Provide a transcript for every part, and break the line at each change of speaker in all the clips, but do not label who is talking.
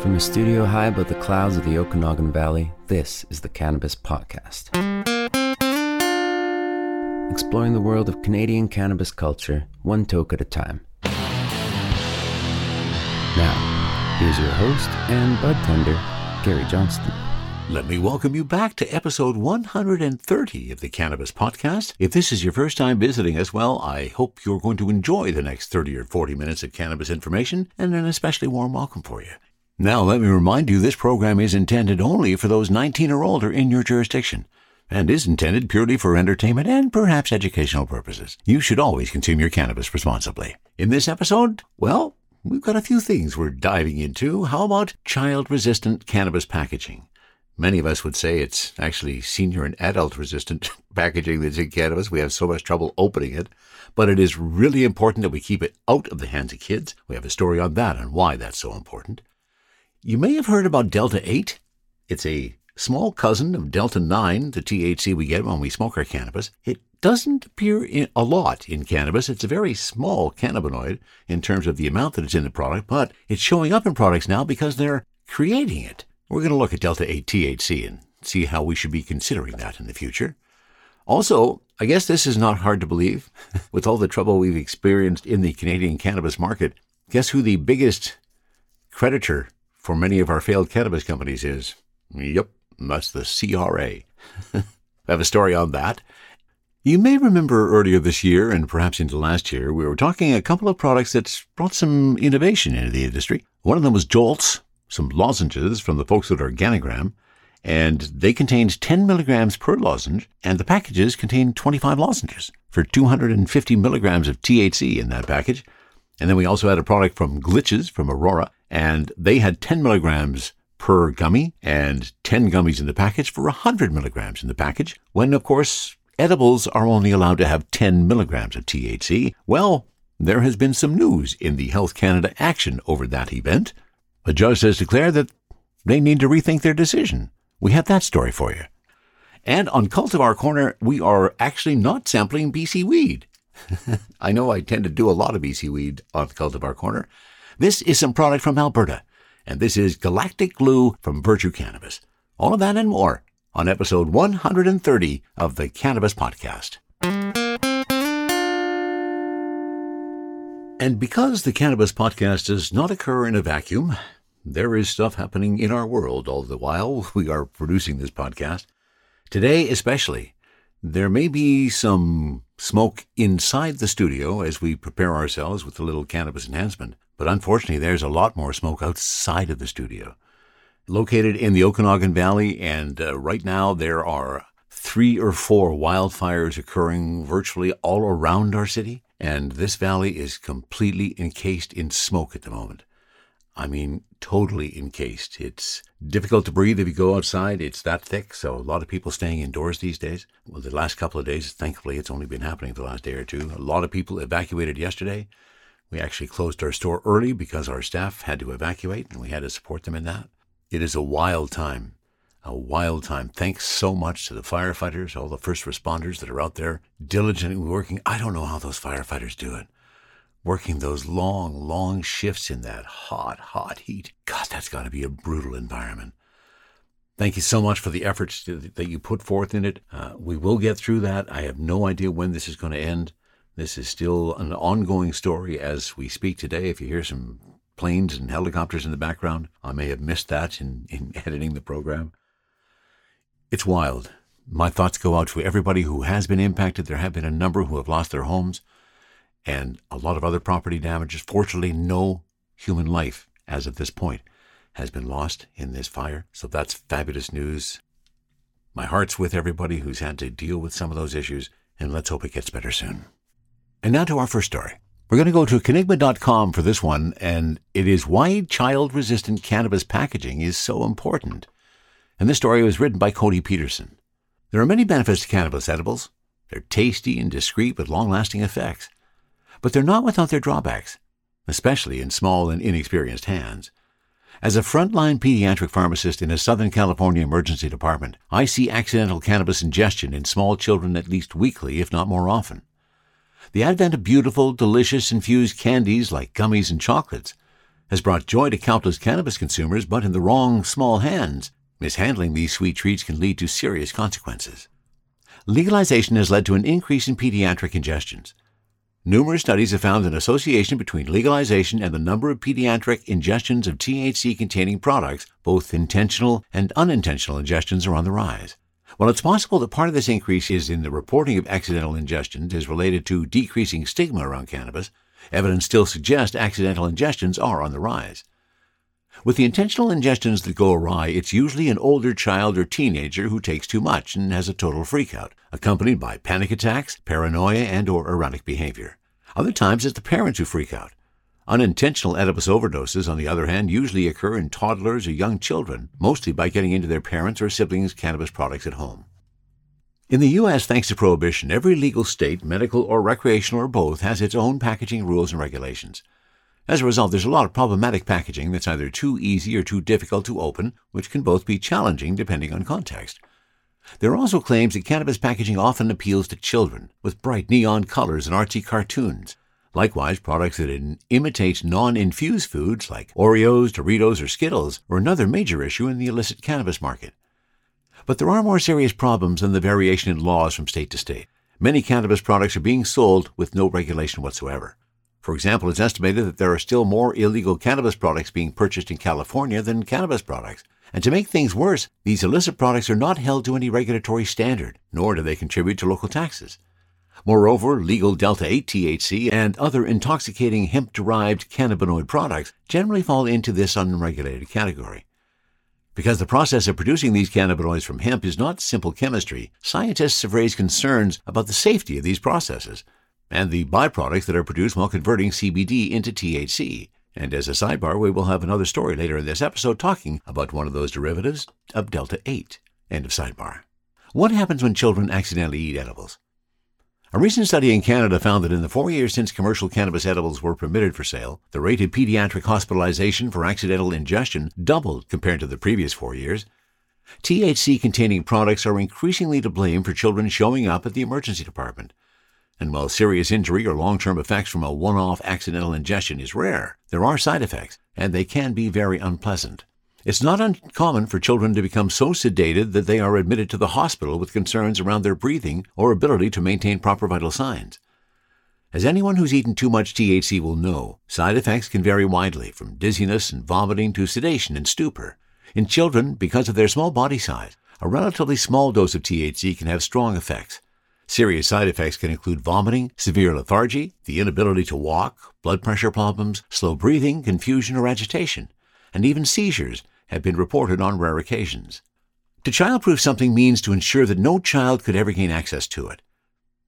From a studio high above the clouds of the Okanagan Valley, this is the Cannabis Podcast. Exploring the world of Canadian cannabis culture, one toke at a time. Now, here's your host and bud tender, Gary Johnston.
Let me welcome you back to episode 130 of the Cannabis Podcast. If this is your first time visiting us, well, I hope you're going to enjoy the next 30 or 40 minutes of cannabis information and an especially warm welcome for you. Now, let me remind you this program is intended only for those 19 or older in your jurisdiction and is intended purely for entertainment and perhaps educational purposes. You should always consume your cannabis responsibly. In this episode, well, we've got a few things we're diving into. How about child resistant cannabis packaging? Many of us would say it's actually senior and adult resistant packaging that's in cannabis. We have so much trouble opening it. But it is really important that we keep it out of the hands of kids. We have a story on that and why that's so important. You may have heard about Delta 8. It's a small cousin of Delta 9, the THC we get when we smoke our cannabis. It doesn't appear in, a lot in cannabis. It's a very small cannabinoid in terms of the amount that is in the product, but it's showing up in products now because they're creating it. We're going to look at Delta 8 THC and see how we should be considering that in the future. Also, I guess this is not hard to believe. With all the trouble we've experienced in the Canadian cannabis market, guess who the biggest creditor for many of our failed cannabis companies is? Yep, that's the CRA. I have a story on that. You may remember earlier this year and perhaps into last year, we were talking a couple of products that brought some innovation into the industry. One of them was Jolts, some lozenges from the folks at Organigram, and they contained 10 milligrams per lozenge, and the packages contained 25 lozenges for 250 milligrams of THC in that package. And then we also had a product from Glitches from Aurora, and they had 10 milligrams per gummy and 10 gummies in the package for 100 milligrams in the package, when, of course, edibles are only allowed to have 10 milligrams of THC. Well, there has been some news in the Health Canada action over that event. A judge has declared that they need to rethink their decision. We have that story for you. And on Cultivar Corner, we are actually not sampling BC weed. I know I tend to do a lot of BC weed on Cultivar Corner. This is some product from Alberta, and this is Galactic Glue from Virtue Cannabis. All of that and more on episode 130 of the Cannabis Podcast. And because the Cannabis Podcast does not occur in a vacuum, there is stuff happening in our world all the while we are producing this podcast. Today, especially, there may be some smoke inside the studio as we prepare ourselves with a little cannabis enhancement, but unfortunately, there's a lot more smoke outside of the studio. Located in the Okanagan Valley, and uh, right now there are three or four wildfires occurring virtually all around our city, and this valley is completely encased in smoke at the moment. I mean, totally encased. It's difficult to breathe if you go outside. It's that thick. So a lot of people staying indoors these days. Well, the last couple of days, thankfully, it's only been happening the last day or two. A lot of people evacuated yesterday. We actually closed our store early because our staff had to evacuate and we had to support them in that. It is a wild time. A wild time. Thanks so much to the firefighters, all the first responders that are out there diligently working. I don't know how those firefighters do it working those long, long shifts in that hot, hot heat. God, that's got to be a brutal environment. Thank you so much for the efforts that you put forth in it. Uh, we will get through that. I have no idea when this is going to end. This is still an ongoing story as we speak today. If you hear some planes and helicopters in the background, I may have missed that in, in editing the program. It's wild. My thoughts go out to everybody who has been impacted. There have been a number who have lost their homes and a lot of other property damages. Fortunately, no human life as of this point has been lost in this fire. So that's fabulous news. My heart's with everybody who's had to deal with some of those issues, and let's hope it gets better soon. And now to our first story. We're going to go to Cannigma.com for this one, and it is why child resistant cannabis packaging is so important. And this story was written by Cody Peterson. There are many benefits to cannabis edibles. They're tasty and discreet with long lasting effects. But they're not without their drawbacks, especially in small and inexperienced hands. As a frontline pediatric pharmacist in a Southern California emergency department, I see accidental cannabis ingestion in small children at least weekly, if not more often. The advent of beautiful, delicious infused candies like gummies and chocolates has brought joy to countless cannabis consumers, but in the wrong, small hands. Mishandling these sweet treats can lead to serious consequences. Legalization has led to an increase in pediatric ingestions. Numerous studies have found an association between legalization and the number of pediatric ingestions of THC containing products, both intentional and unintentional ingestions are on the rise. While it's possible that part of this increase is in the reporting of accidental ingestions is related to decreasing stigma around cannabis, evidence still suggests accidental ingestions are on the rise. With the intentional ingestions that go awry, it's usually an older child or teenager who takes too much and has a total freakout, accompanied by panic attacks, paranoia, and or erratic behavior. Other times it's the parents who freak out. Unintentional Oedipus overdoses, on the other hand, usually occur in toddlers or young children, mostly by getting into their parents' or siblings' cannabis products at home. In the U.S., thanks to prohibition, every legal state, medical or recreational or both, has its own packaging rules and regulations. As a result, there's a lot of problematic packaging that's either too easy or too difficult to open, which can both be challenging depending on context. There are also claims that cannabis packaging often appeals to children, with bright neon colors and artsy cartoons. Likewise, products that imitate non infused foods like Oreos, Doritos, or Skittles are another major issue in the illicit cannabis market. But there are more serious problems than the variation in laws from state to state. Many cannabis products are being sold with no regulation whatsoever. For example, it's estimated that there are still more illegal cannabis products being purchased in California than cannabis products. And to make things worse, these illicit products are not held to any regulatory standard, nor do they contribute to local taxes. Moreover, legal Delta 8 THC and other intoxicating hemp derived cannabinoid products generally fall into this unregulated category. Because the process of producing these cannabinoids from hemp is not simple chemistry, scientists have raised concerns about the safety of these processes and the byproducts that are produced while converting CBD into THC. And as a sidebar, we will have another story later in this episode talking about one of those derivatives of Delta 8. End of sidebar. What happens when children accidentally eat edibles? A recent study in Canada found that in the four years since commercial cannabis edibles were permitted for sale, the rate of pediatric hospitalization for accidental ingestion doubled compared to the previous four years. THC containing products are increasingly to blame for children showing up at the emergency department. And while serious injury or long term effects from a one off accidental ingestion is rare, there are side effects, and they can be very unpleasant. It's not uncommon for children to become so sedated that they are admitted to the hospital with concerns around their breathing or ability to maintain proper vital signs. As anyone who's eaten too much THC will know, side effects can vary widely from dizziness and vomiting to sedation and stupor. In children, because of their small body size, a relatively small dose of THC can have strong effects. Serious side effects can include vomiting, severe lethargy, the inability to walk, blood pressure problems, slow breathing, confusion, or agitation, and even seizures have been reported on rare occasions. To childproof something means to ensure that no child could ever gain access to it.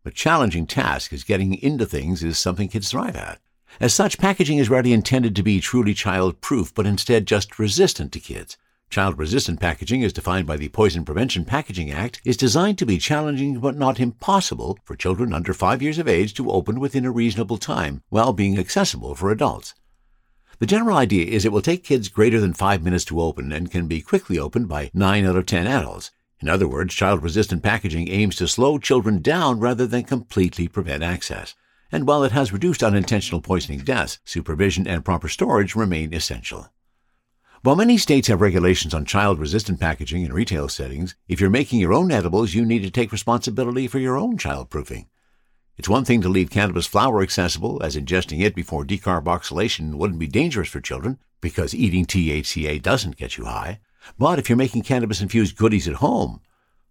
A challenging task as getting into things is something kids thrive at. As such, packaging is rarely intended to be truly child-proof, but instead just resistant to kids. Child resistant packaging, as defined by the Poison Prevention Packaging Act, is designed to be challenging but not impossible for children under five years of age to open within a reasonable time while being accessible for adults. The general idea is it will take kids greater than five minutes to open and can be quickly opened by nine out of ten adults. In other words, child resistant packaging aims to slow children down rather than completely prevent access. And while it has reduced unintentional poisoning deaths, supervision and proper storage remain essential. While many states have regulations on child resistant packaging in retail settings, if you're making your own edibles, you need to take responsibility for your own child proofing. It's one thing to leave cannabis flower accessible, as ingesting it before decarboxylation wouldn't be dangerous for children, because eating THCA doesn't get you high. But if you're making cannabis infused goodies at home,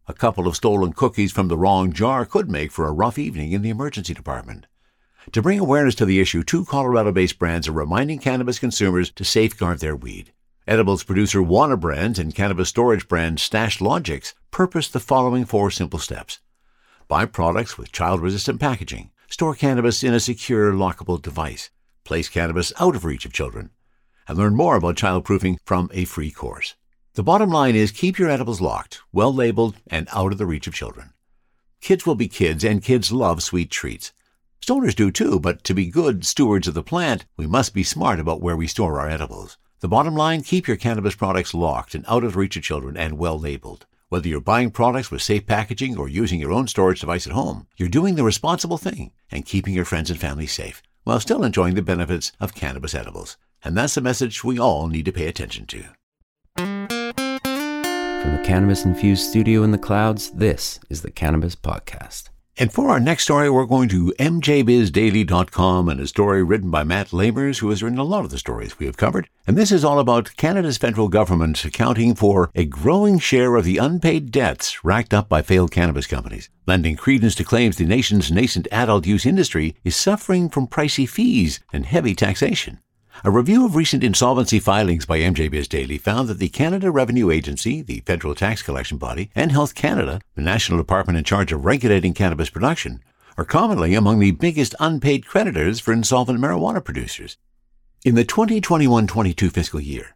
a couple of stolen cookies from the wrong jar could make for a rough evening in the emergency department. To bring awareness to the issue, two Colorado based brands are reminding cannabis consumers to safeguard their weed. Edibles producer Wana Brands and cannabis storage brand STASHLOGIX purpose the following four simple steps. Buy products with child resistant packaging. Store cannabis in a secure, lockable device. Place cannabis out of reach of children. And learn more about childproofing from a free course. The bottom line is keep your edibles locked, well labeled, and out of the reach of children. Kids will be kids, and kids love sweet treats. Stoners do too, but to be good stewards of the plant, we must be smart about where we store our edibles. The bottom line keep your cannabis products locked and out of reach of children and well labeled. Whether you're buying products with safe packaging or using your own storage device at home, you're doing the responsible thing and keeping your friends and family safe while still enjoying the benefits of cannabis edibles. And that's a message we all need to pay attention to.
From the Cannabis Infused studio in the clouds, this is the Cannabis Podcast.
And for our next story, we're going to mjbizdaily.com and a story written by Matt Lamers, who has written a lot of the stories we have covered. And this is all about Canada's federal government accounting for a growing share of the unpaid debts racked up by failed cannabis companies, lending credence to claims the nation's nascent adult use industry is suffering from pricey fees and heavy taxation. A review of recent insolvency filings by MJ Biz Daily found that the Canada Revenue Agency, the federal tax collection body, and Health Canada, the national department in charge of regulating cannabis production, are commonly among the biggest unpaid creditors for insolvent marijuana producers. In the 2021-22 fiscal year,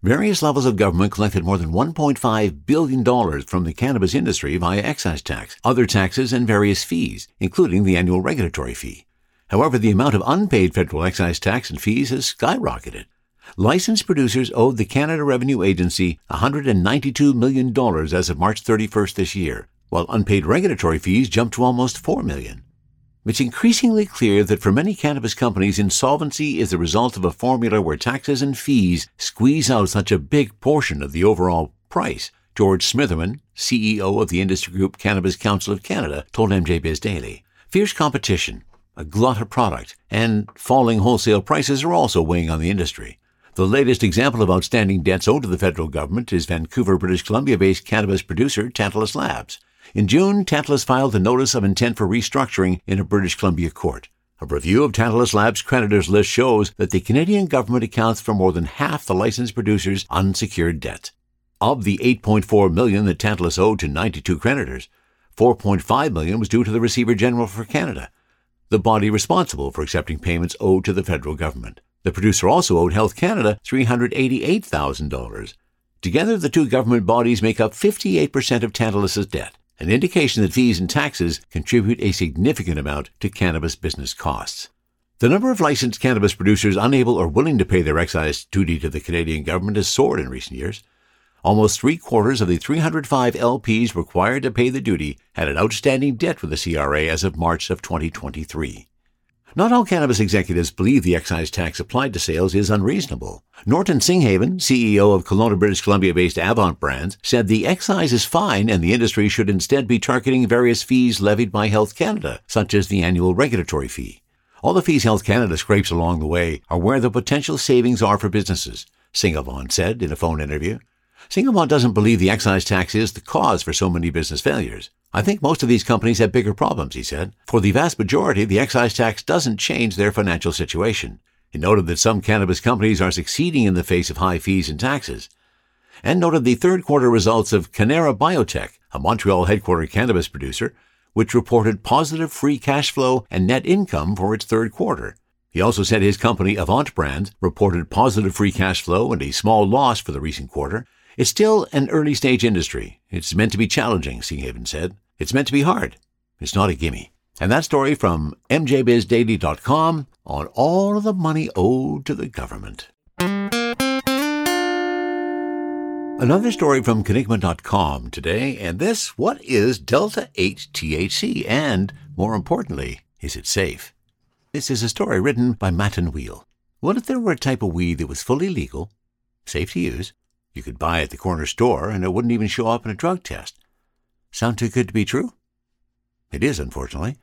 various levels of government collected more than $1.5 billion from the cannabis industry via excise tax, other taxes, and various fees, including the annual regulatory fee. However, the amount of unpaid federal excise tax and fees has skyrocketed. Licensed producers owed the Canada Revenue Agency $192 million as of March 31st this year, while unpaid regulatory fees jumped to almost 4 million. It's increasingly clear that for many cannabis companies, insolvency is the result of a formula where taxes and fees squeeze out such a big portion of the overall price. George Smitherman, CEO of the industry group Cannabis Council of Canada, told MJ Biz Daily. Fierce competition, a glut of product, and falling wholesale prices are also weighing on the industry. The latest example of outstanding debts owed to the federal government is Vancouver, British Columbia based cannabis producer Tantalus Labs. In June, Tantalus filed a notice of intent for restructuring in a British Columbia court. A review of Tantalus Labs' creditors list shows that the Canadian government accounts for more than half the licensed producer's unsecured debt. Of the 8.4 million that Tantalus owed to 92 creditors, 4.5 million was due to the Receiver General for Canada, the body responsible for accepting payments owed to the federal government. The producer also owed Health Canada $388,000. Together, the two government bodies make up 58% of Tantalus's debt, an indication that fees and taxes contribute a significant amount to cannabis business costs. The number of licensed cannabis producers unable or willing to pay their excise duty to the Canadian government has soared in recent years. Almost three quarters of the 305 LPs required to pay the duty had an outstanding debt with the CRA as of March of 2023. Not all cannabis executives believe the excise tax applied to sales is unreasonable. Norton Singhavon, CEO of Kelowna, British Columbia based Avant Brands, said the excise is fine and the industry should instead be targeting various fees levied by Health Canada, such as the annual regulatory fee. All the fees Health Canada scrapes along the way are where the potential savings are for businesses, Singhavon said in a phone interview. Singhavon doesn't believe the excise tax is the cause for so many business failures. I think most of these companies have bigger problems, he said. For the vast majority, the excise tax doesn't change their financial situation. He noted that some cannabis companies are succeeding in the face of high fees and taxes. And noted the third quarter results of Cannara Biotech, a Montreal headquartered cannabis producer, which reported positive free cash flow and net income for its third quarter. He also said his company, Avant Brands, reported positive free cash flow and a small loss for the recent quarter, it's still an early stage industry. It's meant to be challenging, Singhavon said. It's meant to be hard. It's not a gimme. And that story from mjbizdaily.com on all of the money owed to the government. Another story from Cannigma.com today, and this what is Delta 8 THC? And more importantly, is it safe? This is a story written by Matt and Wheel. What if there were a type of weed that was fully legal, safe to use, you could buy at the corner store and it wouldn't even show up in a drug test. Sound too good to be true? It is, unfortunately.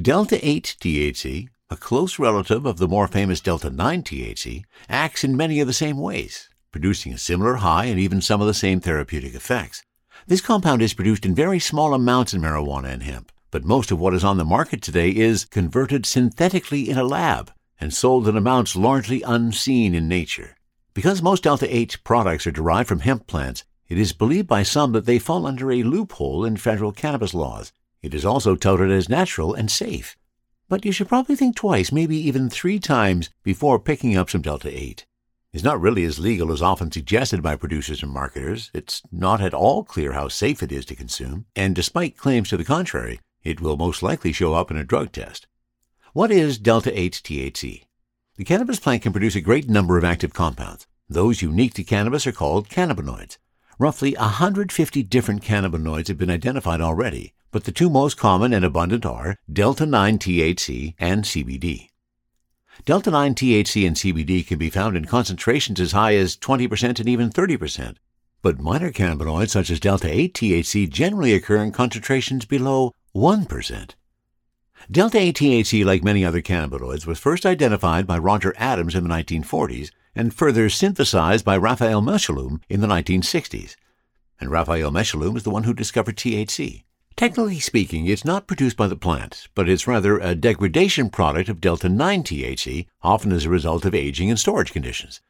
Delta 8 THC, a close relative of the more famous Delta 9 THC, acts in many of the same ways, producing a similar high and even some of the same therapeutic effects. This compound is produced in very small amounts in marijuana and hemp, but most of what is on the market today is converted synthetically in a lab and sold in amounts largely unseen in nature. Because most Delta 8 products are derived from hemp plants, it is believed by some that they fall under a loophole in federal cannabis laws. It is also touted as natural and safe. But you should probably think twice, maybe even three times, before picking up some Delta 8. It's not really as legal as often suggested by producers and marketers. It's not at all clear how safe it is to consume, and despite claims to the contrary, it will most likely show up in a drug test. What is Delta 8 THC? The cannabis plant can produce a great number of active compounds. Those unique to cannabis are called cannabinoids. Roughly 150 different cannabinoids have been identified already, but the two most common and abundant are delta 9 THC and CBD. Delta 9 THC and CBD can be found in concentrations as high as 20% and even 30%. But minor cannabinoids such as Delta 8 THC generally occur in concentrations below 1%. Delta 8 THC, like many other cannabinoids, was first identified by Roger Adams in the 1940s and further synthesized by Raphael Mechoulam in the 1960s. And Raphael Mechoulam is the one who discovered THC. Technically speaking, it's not produced by the plant, but it's rather a degradation product of delta 9 THC, often as a result of aging and storage conditions.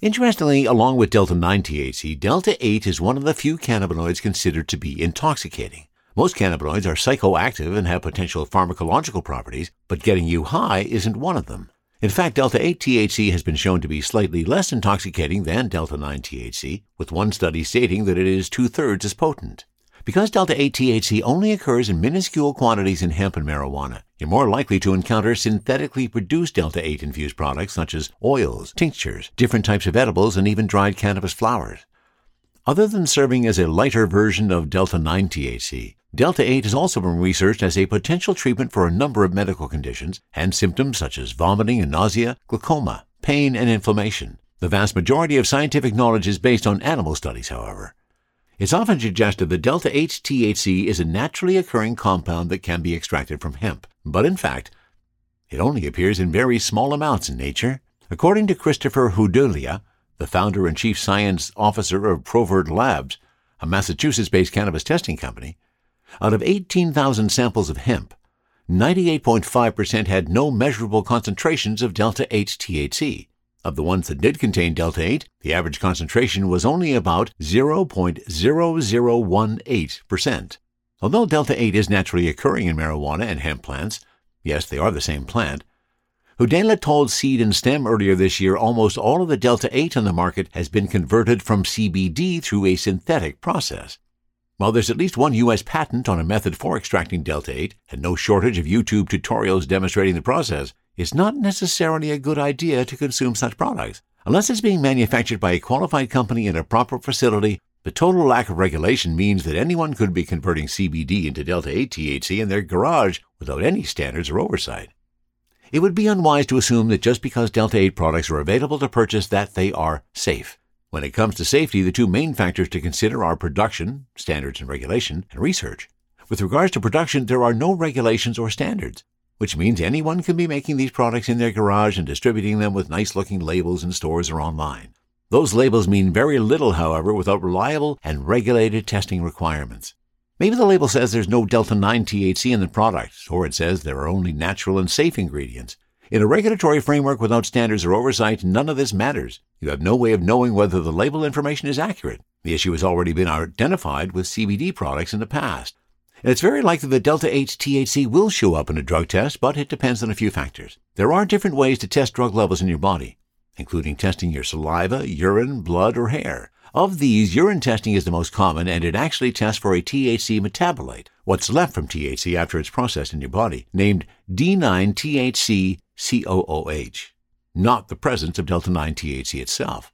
Interestingly, along with delta 9 THC, delta 8 is one of the few cannabinoids considered to be intoxicating. Most cannabinoids are psychoactive and have potential pharmacological properties, but getting you high isn't one of them. In fact, delta 8 THC has been shown to be slightly less intoxicating than delta 9 THC, with one study stating that it is two thirds as potent. Because delta 8 THC only occurs in minuscule quantities in hemp and marijuana, you're more likely to encounter synthetically produced delta 8 infused products such as oils, tinctures, different types of edibles, and even dried cannabis flowers. Other than serving as a lighter version of delta 9 THC, delta 8 has also been researched as a potential treatment for a number of medical conditions and symptoms such as vomiting and nausea, glaucoma, pain, and inflammation. The vast majority of scientific knowledge is based on animal studies, however. It's often suggested that delta 8 THC is a naturally occurring compound that can be extracted from hemp, but in fact, it only appears in very small amounts in nature. According to Christopher Hudalla, the founder and chief science officer of ProVerde Labs, a Massachusetts based cannabis testing company, out of 18,000 samples of hemp, 98.5% had no measurable concentrations of delta 8 THC. Of the ones that did contain delta 8, the average concentration was only about 0.0018%. Although delta 8 is naturally occurring in marijuana and hemp plants, yes, they are the same plant, Hudalla told Seed and Stem earlier this year almost all of the delta 8 on the market has been converted from CBD through a synthetic process. While there's at least one U.S. patent on a method for extracting delta 8 and no shortage of YouTube tutorials demonstrating the process, it's not necessarily a good idea to consume such products. Unless it's being manufactured by a qualified company in a proper facility, the total lack of regulation means that anyone could be converting CBD into Delta 8 THC in their garage without any standards or oversight. It would be unwise to assume that just because Delta 8 products are available to purchase that they are safe. When it comes to safety, the two main factors to consider are production, standards and regulation, and research. With regards to production, there are no regulations or standards which means anyone can be making these products in their garage and distributing them with nice looking labels in stores or online. Those labels mean very little, however, without reliable and regulated testing requirements. Maybe the label says there's no Delta 9 THC in the product, or it says there are only natural and safe ingredients. In a regulatory framework without standards or oversight, none of this matters. You have no way of knowing whether the label information is accurate. The issue has already been identified with CBD products in the past. And it's very likely that delta 8 THC will show up in a drug test, but it depends on a few factors. There are different ways to test drug levels in your body, including testing your saliva, urine, blood, or hair. Of these, urine testing is the most common, and it actually tests for a THC metabolite, what's left from THC after it's processed in your body, named D9-THC COOH, not the presence of delta 9 THC itself.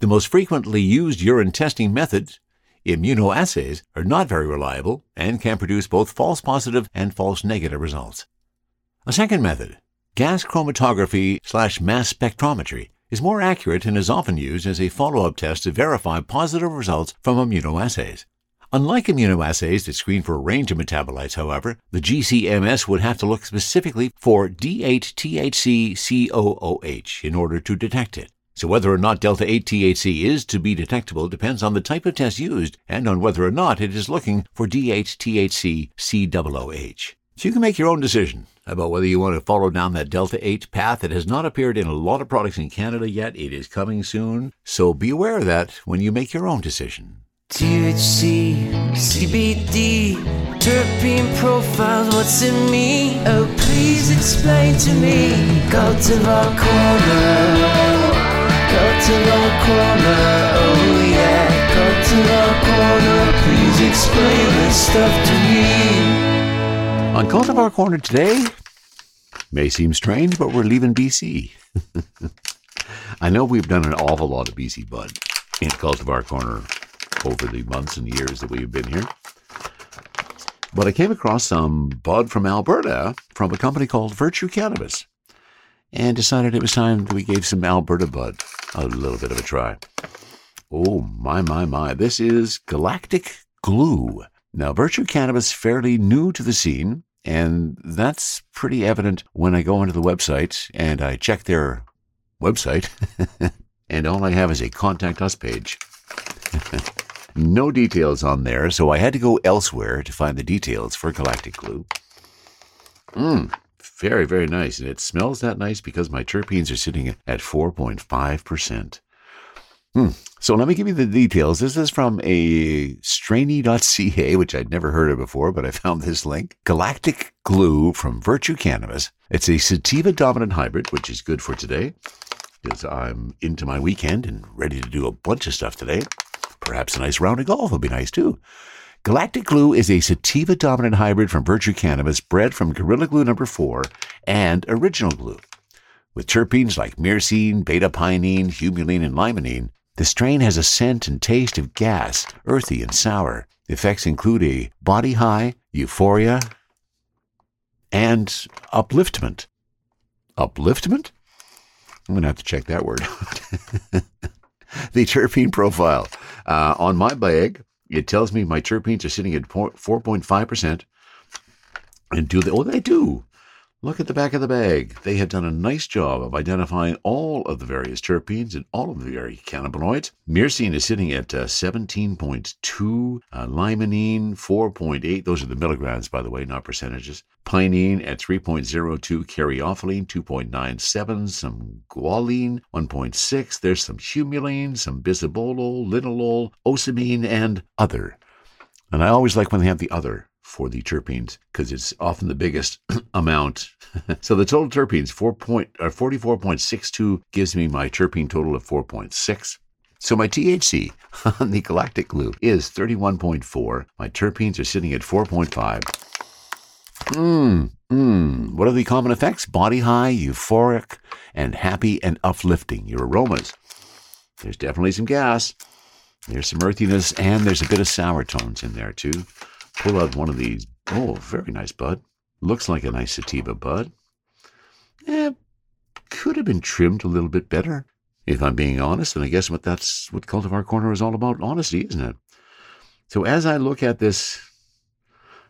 The most frequently used urine testing methods Immunoassays are not very reliable and can produce both false positive and false negative results. A second method, gas chromatography slash mass spectrometry, is more accurate and is often used as a follow-up test to verify positive results from immunoassays. Unlike immunoassays that screen for a range of metabolites, however, the GCMS would have to look specifically for D8-THC-COOH in order to detect it. So whether or not delta 8 THC is to be detectable depends on the type of test used and on whether or not it is looking for D8 THC COOH. So you can make your own decision about whether you want to follow down that delta 8 path. It has not appeared in a lot of products in Canada yet. It is coming soon. So be aware of that when you make your own decision.
THC, CBD, terpene profiles, what's in me? Oh, please explain to me. Cultivar Corner. The corner, oh yeah. The corner, please explain this stuff to me.
On Cultivar Corner today, may seem strange, but we're leaving BC. I know we've done an awful lot of BC bud in Cultivar Corner over the months and years that we've been here. But I came across some bud from Alberta from a company called Virtue Cannabis. and decided it was time that we gave some Alberta Bud a little bit of a try. Oh, my, my, my. This is Galactic Glue. Now, Virtue Cannabis fairly new to the scene, and that's pretty evident when I go onto the website and I check their website, and all I have is a contact us page. no details on there, so I had to go elsewhere to find the details for Galactic Glue. Mmm, very, very nice. And it smells that nice because my terpenes are sitting at 4.5%. Hmm. So let me give you the details. This is from a strainy.ca, which I'd never heard of before, but I found this link. Galactic Glue from Virtue Cannabis. It's a sativa dominant hybrid, which is good for today because I'm into my weekend and ready to do a bunch of stuff today. Perhaps a nice round of golf would be nice too. Galactic Glue is a sativa dominant hybrid from Virtue Cannabis bred from Gorilla Glue number 4 and Original Glue. With terpenes like myrcene, beta pinene, humulene, and limonene, the strain has a scent and taste of gas, earthy and sour. The effects include a body high, euphoria, and upliftment. Upliftment? I'm going to have to check that word. the terpene profile. Uh, on my bag, it tells me my terpenes are sitting at 4.5%. And do they? Oh, they do. Look at the back of the bag. They have done a nice job of identifying all of the various terpenes and all of the various cannabinoids. Myrcene is sitting at uh, 17.2, uh, limonene 4.8. Those are the milligrams, by the way, not percentages. Pinene at 3.02, caryophyllene 2.97, some guanine 1.6. There's some humulene, some bisabolol, linalool, ocimene, and other. And I always like when they have the other for the terpenes because it's often the biggest amount. so the total terpenes, 4 point, uh, or 44.62, gives me my terpene total of 4.6. So my THC on the galactic glue is 31.4. My terpenes are sitting at 4.5. Mmm, mmm. What are the common effects? Body high, euphoric, and happy and uplifting. Your aromas. There's definitely some gas. There's some earthiness, and there's a bit of sour tones in there too pull out one of these. Oh, very nice bud. Looks like a nice sativa bud. Eh, could have been trimmed a little bit better, if I'm being honest. And I guess what that's what Cultivar Corner is all about honesty, isn't it? So as I look at this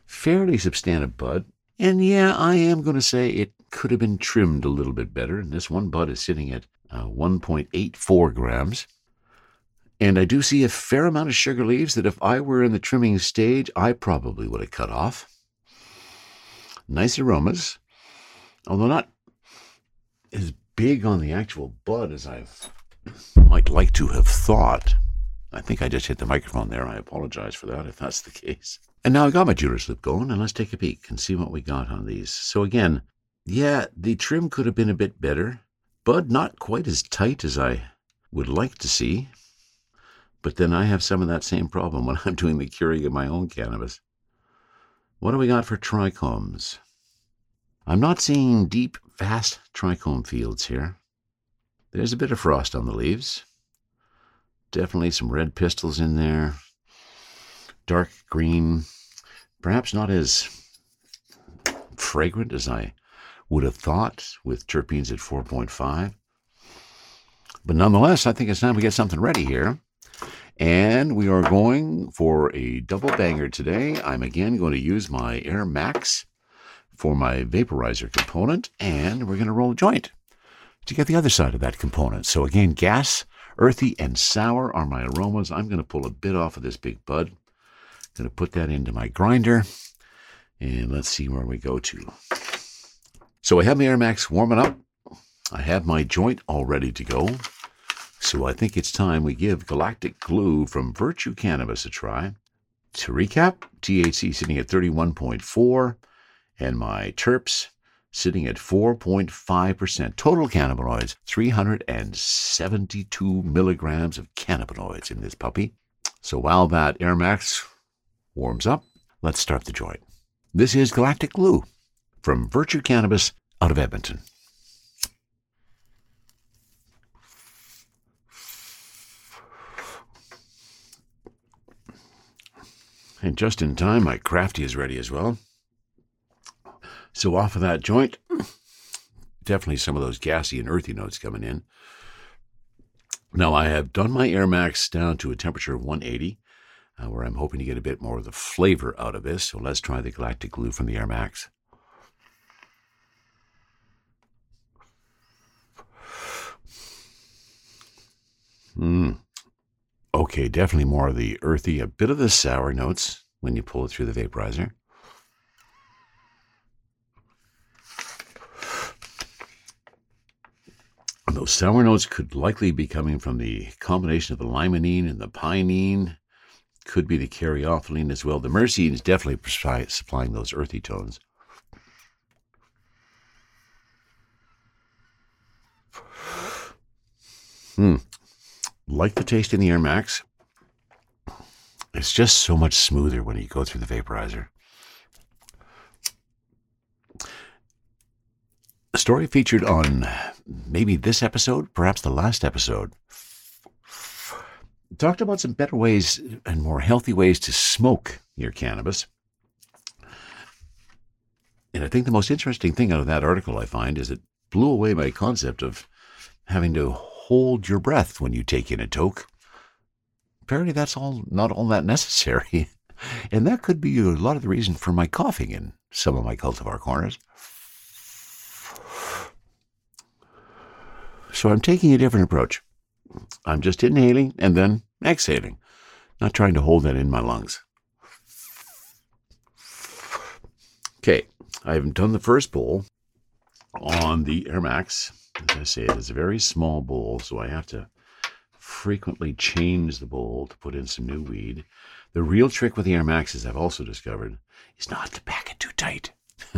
fairly substantive bud, and yeah, I am going to say it could have been trimmed a little bit better. And this one bud is sitting at uh, 1.84 grams. And I do see a fair amount of sugar leaves that if I were in the trimming stage, I probably would have cut off. Nice aromas, although not as big on the actual bud as I might like to have thought. I think I just hit the microphone there. I apologize for that if that's the case. And now I got my jeweler's slip going, and let's take a peek and see what we got on these. So again, yeah, the trim could have been a bit better. Bud not quite as tight as I would like to see. But then I have some of that same problem when I'm doing the curing of my own cannabis. What do we got for trichomes? I'm not seeing deep, vast trichome fields here. There's a bit of frost on the leaves. Definitely some red pistils in there. Dark green. Perhaps not as fragrant as I would have thought with terpenes at 4.5. But nonetheless, I think it's time we get something ready here. And we are going for a double banger today. I'm again going to use my Air Max for my vaporizer component, and we're going to roll a joint to get the other side of that component. So again, gas, earthy, and sour are my aromas. I'm going to pull a bit off of this big bud. I'm going to put that into my grinder, and let's see where we go to. So I have my Air Max warming up. I have my joint all ready to go. So I think it's time we give Galactic Glue from Virtue Cannabis a try. To recap, THC sitting at 31.4 and my terps sitting at 4.5%. Total cannabinoids, 372 milligrams of cannabinoids in this puppy. So while that Air Max warms up, let's start the joint. This is Galactic Glue from Virtue Cannabis out of Edmonton. And just in time, my crafty is ready as well. So off of that joint, definitely some of those gassy and earthy notes coming in. Now, I have done my Air Max down to a temperature of 180, uh, where I'm hoping to get a bit more of the flavor out of this. So let's try the Galactic Glue from the Air Max. Hmm. Okay, definitely more of the earthy, a bit of the sour notes when you pull it through the vaporizer. those sour notes could likely be coming from the combination of the limonene and the pinene. Could be the caryophyllene as well. The myrcene is definitely supplying those earthy tones. Hmm. Like the taste in the Air Max. It's just so much smoother when you go through the vaporizer. A story featured on maybe this episode, perhaps the last episode, talked about some better ways and more healthy ways to smoke your cannabis. And I think the most interesting thing out of that article I find is it blew away my concept of having to hold your breath when you take in a toke. Apparently, that's all not all that necessary. And that could be a lot of the reason for my coughing in some of my cultivar corners. So I'm taking a different approach. I'm just inhaling and then exhaling, not trying to hold that in my lungs. Okay, I haven't done the first bowl on the Air Max. As I say, it is a very small bowl, so I have to frequently change the bowl to put in some new weed. The real trick with the Air Maxes, I've also discovered, is not to pack it too tight.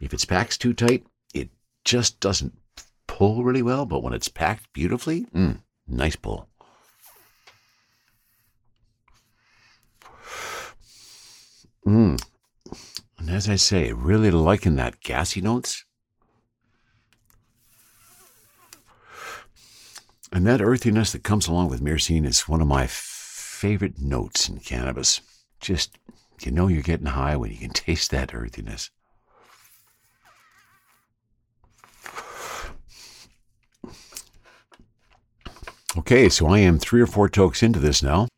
if it's packed too tight, it just doesn't pull really well, but when it's packed beautifully, mm, nice pull. Mm. And as I say, really liking that gassy notes. And that earthiness that comes along with myrcene is one of my favorite notes in cannabis. Just, you know, you're getting high when you can taste that earthiness. Okay, so I am three or four tokes into this now,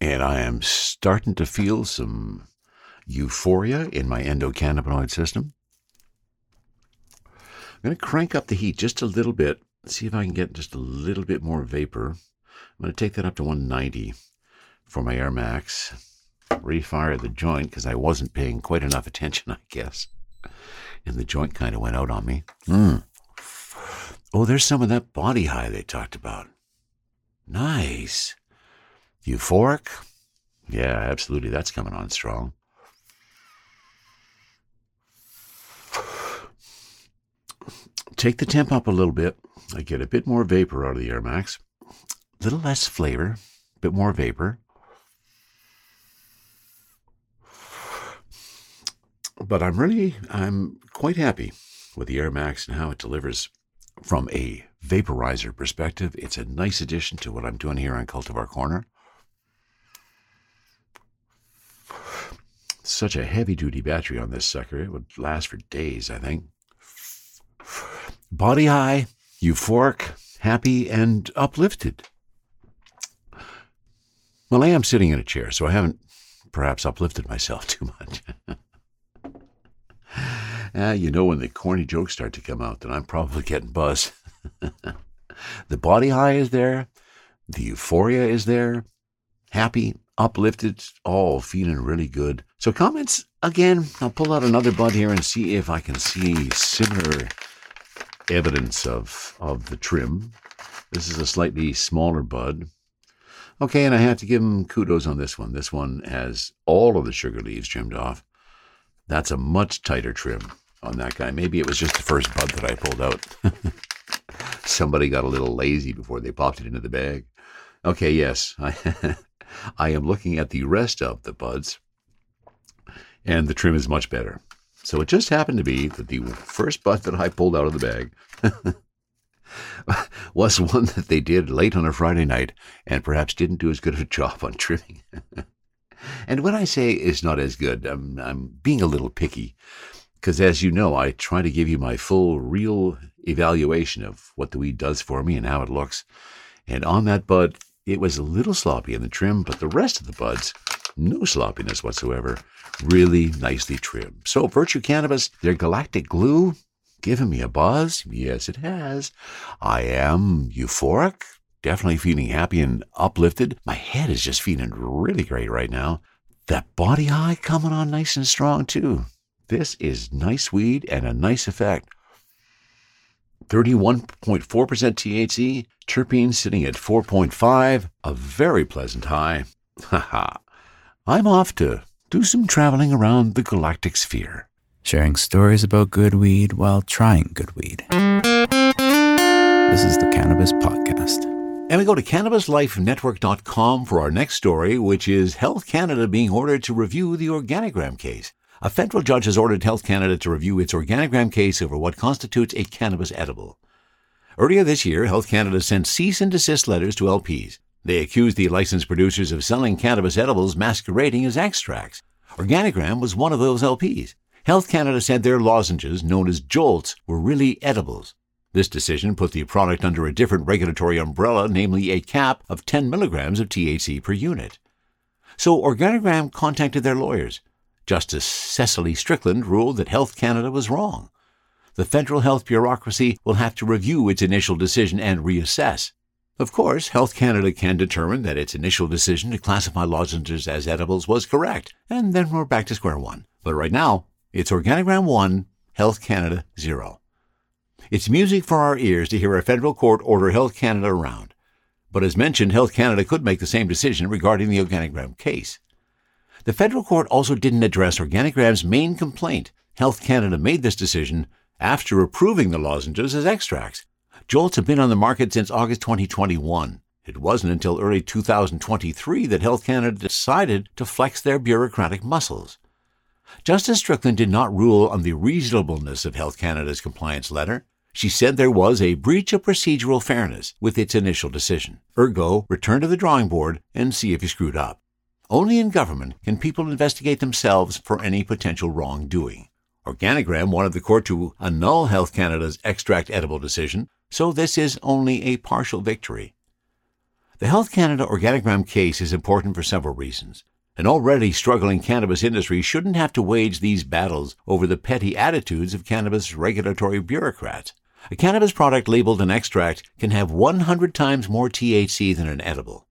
and I am starting to feel some euphoria in my endocannabinoid system. I'm going to crank up the heat just a little bit, see if I can get just a little bit more vapor. I'm going to take that up to 190 for my Air Max. Refire the joint because I wasn't paying quite enough attention, I guess. And the joint kind of went out on me. Mm. Oh, there's some of that body high they talked about. Nice. Euphoric? Yeah, absolutely. That's coming on strong. Take the temp up a little bit. I get a bit more vapor out of the Air Max. A little less flavor, a bit more vapor. But I'm really, I'm quite happy with the Air Max and how it delivers from a vaporizer perspective, it's a nice addition to what I'm doing here on Cultivar Corner. Such a heavy duty battery on this sucker. It would last for days, I think. Body high, euphoric, happy, and uplifted. Well, I am sitting in a chair, so I haven't perhaps uplifted myself too much. Ah, you know, when the corny jokes start to come out, then I'm probably getting buzzed. the body high is there, the euphoria is there, happy, uplifted, all feeling really good. So, comments again, I'll pull out another bud here and see if I can see similar evidence of, of the trim. This is a slightly smaller bud. Okay, and I have to give him kudos on this one. This one has all of the sugar leaves trimmed off. That's a much tighter trim on that guy. Maybe it was just the first bud that I pulled out. Somebody got a little lazy before they popped it into the bag. Okay, yes, I, I am looking at the rest of the buds, and the trim is much better. So it just happened to be that the first bud that I pulled out of the bag was one that they did late on a Friday night and perhaps didn't do as good of a job on trimming. And when I say it's not as good, I'm, I'm being a little picky. Because as you know, I try to give you my full, real evaluation of what the weed does for me and how it looks. And on that bud, it was a little sloppy in the trim, but the rest of the buds, no sloppiness whatsoever. Really nicely trimmed. So, Virtue Cannabis, their galactic glue, given me a buzz. Yes, it has. I am euphoric, definitely feeling happy and uplifted. My head is just feeling really great right now. That body high coming on nice and strong, too. This is nice weed and a nice effect. 31.4% THC, terpenes sitting at 4.5, a very pleasant high. Haha. I'm off to do some traveling around the galactic sphere.
Sharing stories about good weed while trying good weed. This is the Cannabis Podcast.
And we go to cannabislifenetwork.com for our next story, which is Health Canada being ordered to review the Organigram case. A federal judge has ordered Health Canada to review its Organigram case over what constitutes a cannabis edible. Earlier this year, Health Canada sent cease and desist letters to LPs. They accused the licensed producers of selling cannabis edibles masquerading as extracts. Organigram was one of those LPs. Health Canada said their lozenges, known as Jolts, were really edibles. This decision put the product under a different regulatory umbrella, namely a cap of 10 milligrams of THC per unit. So Organigram contacted their lawyers. Justice Cecily Strickland ruled that Health Canada was wrong. The federal health bureaucracy will have to review its initial decision and reassess. Of course, Health Canada can determine that its initial decision to classify lozenges as edibles was correct, and then we're back to square one. But right now, it's Organigram 1, Health Canada 0. It's music for our ears to hear a federal court order Health Canada around. But as mentioned, Health Canada could make the same decision regarding the Organigram case. The federal court also didn't address Organigram's main complaint. Health Canada made this decision after approving the lozenges as extracts. Jolts have been on the market since August 2021. It wasn't until early 2023 that Health Canada decided to flex their bureaucratic muscles. Justice Strickland did not rule on the reasonableness of Health Canada's compliance letter. She said there was a breach of procedural fairness with its initial decision. Ergo, return to the drawing board and see if you screwed up. Only in government can people investigate themselves for any potential wrongdoing. Organigram wanted the court to annul Health Canada's extract edible decision, so this is only a partial victory. The Health Canada Organigram case is important for several reasons. An already struggling cannabis industry shouldn't have to wage these battles over the petty attitudes of cannabis regulatory bureaucrats. A cannabis product labeled an extract can have 100 times more THC than an edible.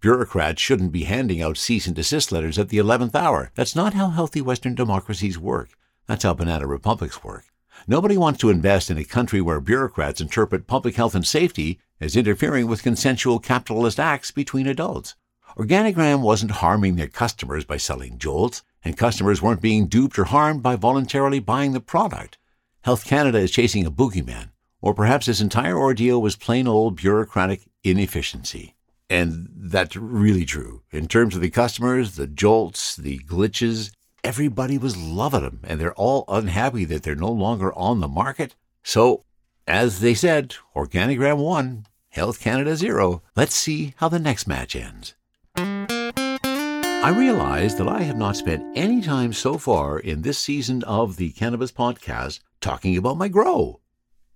Bureaucrats shouldn't be handing out cease and desist letters at the 11th hour. That's not how healthy Western democracies work. That's how banana republics work. Nobody wants to invest in a country where bureaucrats interpret public health and safety as interfering with consensual capitalist acts between adults. Organigram wasn't harming their customers by selling jolts, and customers weren't being duped or harmed by voluntarily buying the product. Health Canada is chasing a boogeyman, or perhaps this entire ordeal was plain old bureaucratic inefficiency. And that's really true. In terms of the customers, the jolts, the glitches, everybody was loving them, and they're all unhappy that they're no longer on the market. So, as they said, Organigram 1, Health Canada 0. Let's see how the next match ends. I realize that I have not spent any time so far in this season of the Cannabis Podcast talking about my grow.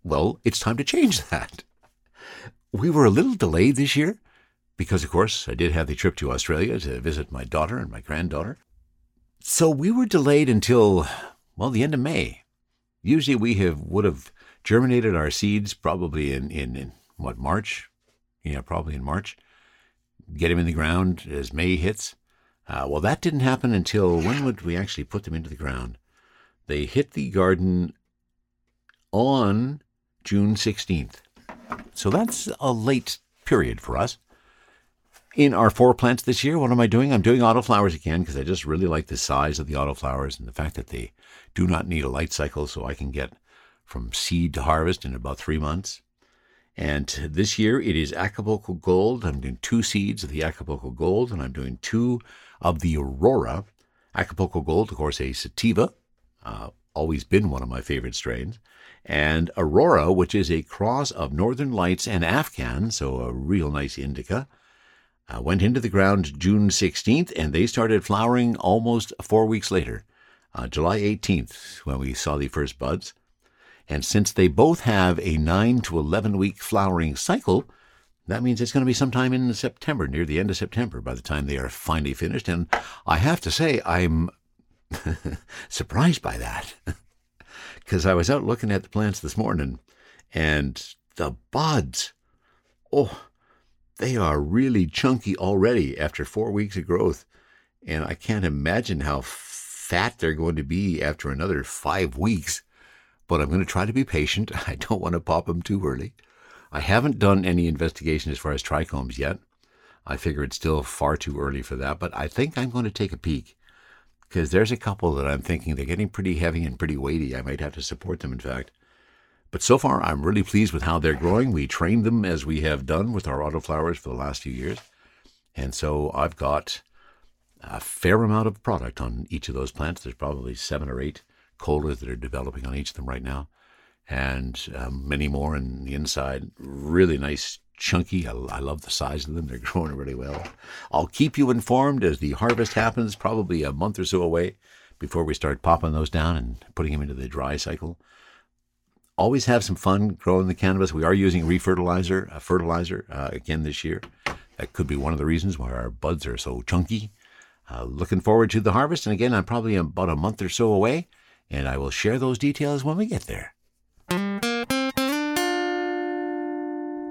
Well, it's time to change that. We were a little delayed this year because, of course, I did have the trip to Australia to visit my daughter and my granddaughter. So we were delayed until, well, the end of May. Usually we have would have germinated our seeds probably in, in, in what, March? Yeah, probably in March. Get them in the ground as May hits. Uh, well, that didn't happen until when would we actually put them into the ground? They hit the garden on June 16th. So that's a late period for us. In our four plants this year, what am I doing? I'm doing autoflowers again because I just really like the size of the autoflowers and the fact that they do not need a light cycle, so I can get from seed to harvest in about three months. And this year it is Acapulco Gold. I'm doing two seeds of the Acapulco Gold, and I'm doing two of the Aurora. Acapulco Gold, of course, a sativa, uh, always been one of my favorite strains. And Aurora, which is a cross of Northern Lights and Afghan, so a real nice indica. Uh, went into the ground June 16th, and they started flowering almost four weeks later. uh, July 18th when we saw the first buds. And since they both have a 9 to 11 week flowering cycle, that means it's going to be sometime in September, near the end of September, by the time they are finally finished. And I have to say, I'm surprised by that. Because I was out looking at the plants this morning, and the buds, oh, they are really chunky already after four weeks of growth. And I can't imagine how fat they're going to be after another five weeks. But I'm going to try to be patient. I don't want to pop them too early. I haven't done any investigation as far as trichomes yet. I figure it's still far too early for that, but I think I'm going to take a peek because there's a couple that I'm thinking they're getting pretty heavy and pretty weighty. I might have to support them, in fact. But so far, I'm really pleased with how they're growing. We trained them as we have done with our autoflowers for the last few years. And so I've got a fair amount of product on each of those plants. There's probably seven or eight colas that are developing on each of them right now and um, many more in the inside. Really nice, chunky. I, I, love the size of them. They're growing really well. I'll keep you informed as the harvest happens, probably a month or so away before we start popping those down and putting them into the dry cycle. Always have some fun growing the cannabis. We are using refertilizer, a fertilizer uh, again this year. That could be one of the reasons why our buds are so chunky. Uh, looking forward to the harvest. And again, I'm probably about a month or so away, and I will share those details when we get there.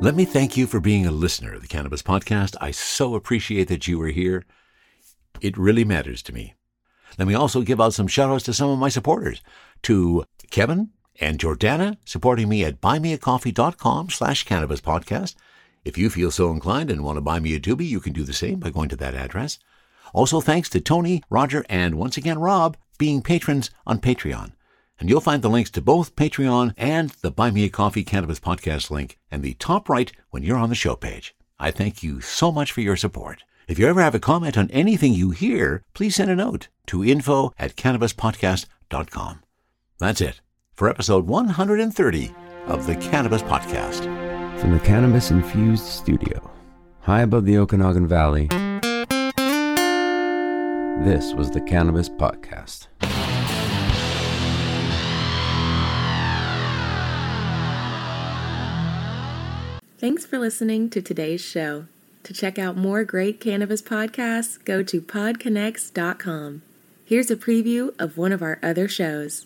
Let me thank you for being a listener of the Cannabis Podcast. I so appreciate that you are here. It really matters to me. Let me also give out some shout outs to some of my supporters. To Kevin and Jordana, supporting me at buymeacoffee.com slash cannabis podcast. If you feel so inclined and want to buy me a doobie, you can do the same by going to that address. Also, thanks to Tony, Roger, and once again Rob being patrons on Patreon. And you'll find the links to both Patreon and the Buy Me a Coffee Cannabis Podcast link in the top right when you're on the show page. I thank you so much for your support. If you ever have a comment on anything you hear, please send a note to info at cannabispodcast.com. That's it for episode 130 of the Cannabis Podcast.
From the Cannabis Infused Studio, high above the Okanagan Valley, this was the Cannabis Podcast.
Thanks for listening to today's show. To check out more great cannabis podcasts, go to podconnects.com. Here's a preview of one of our other shows.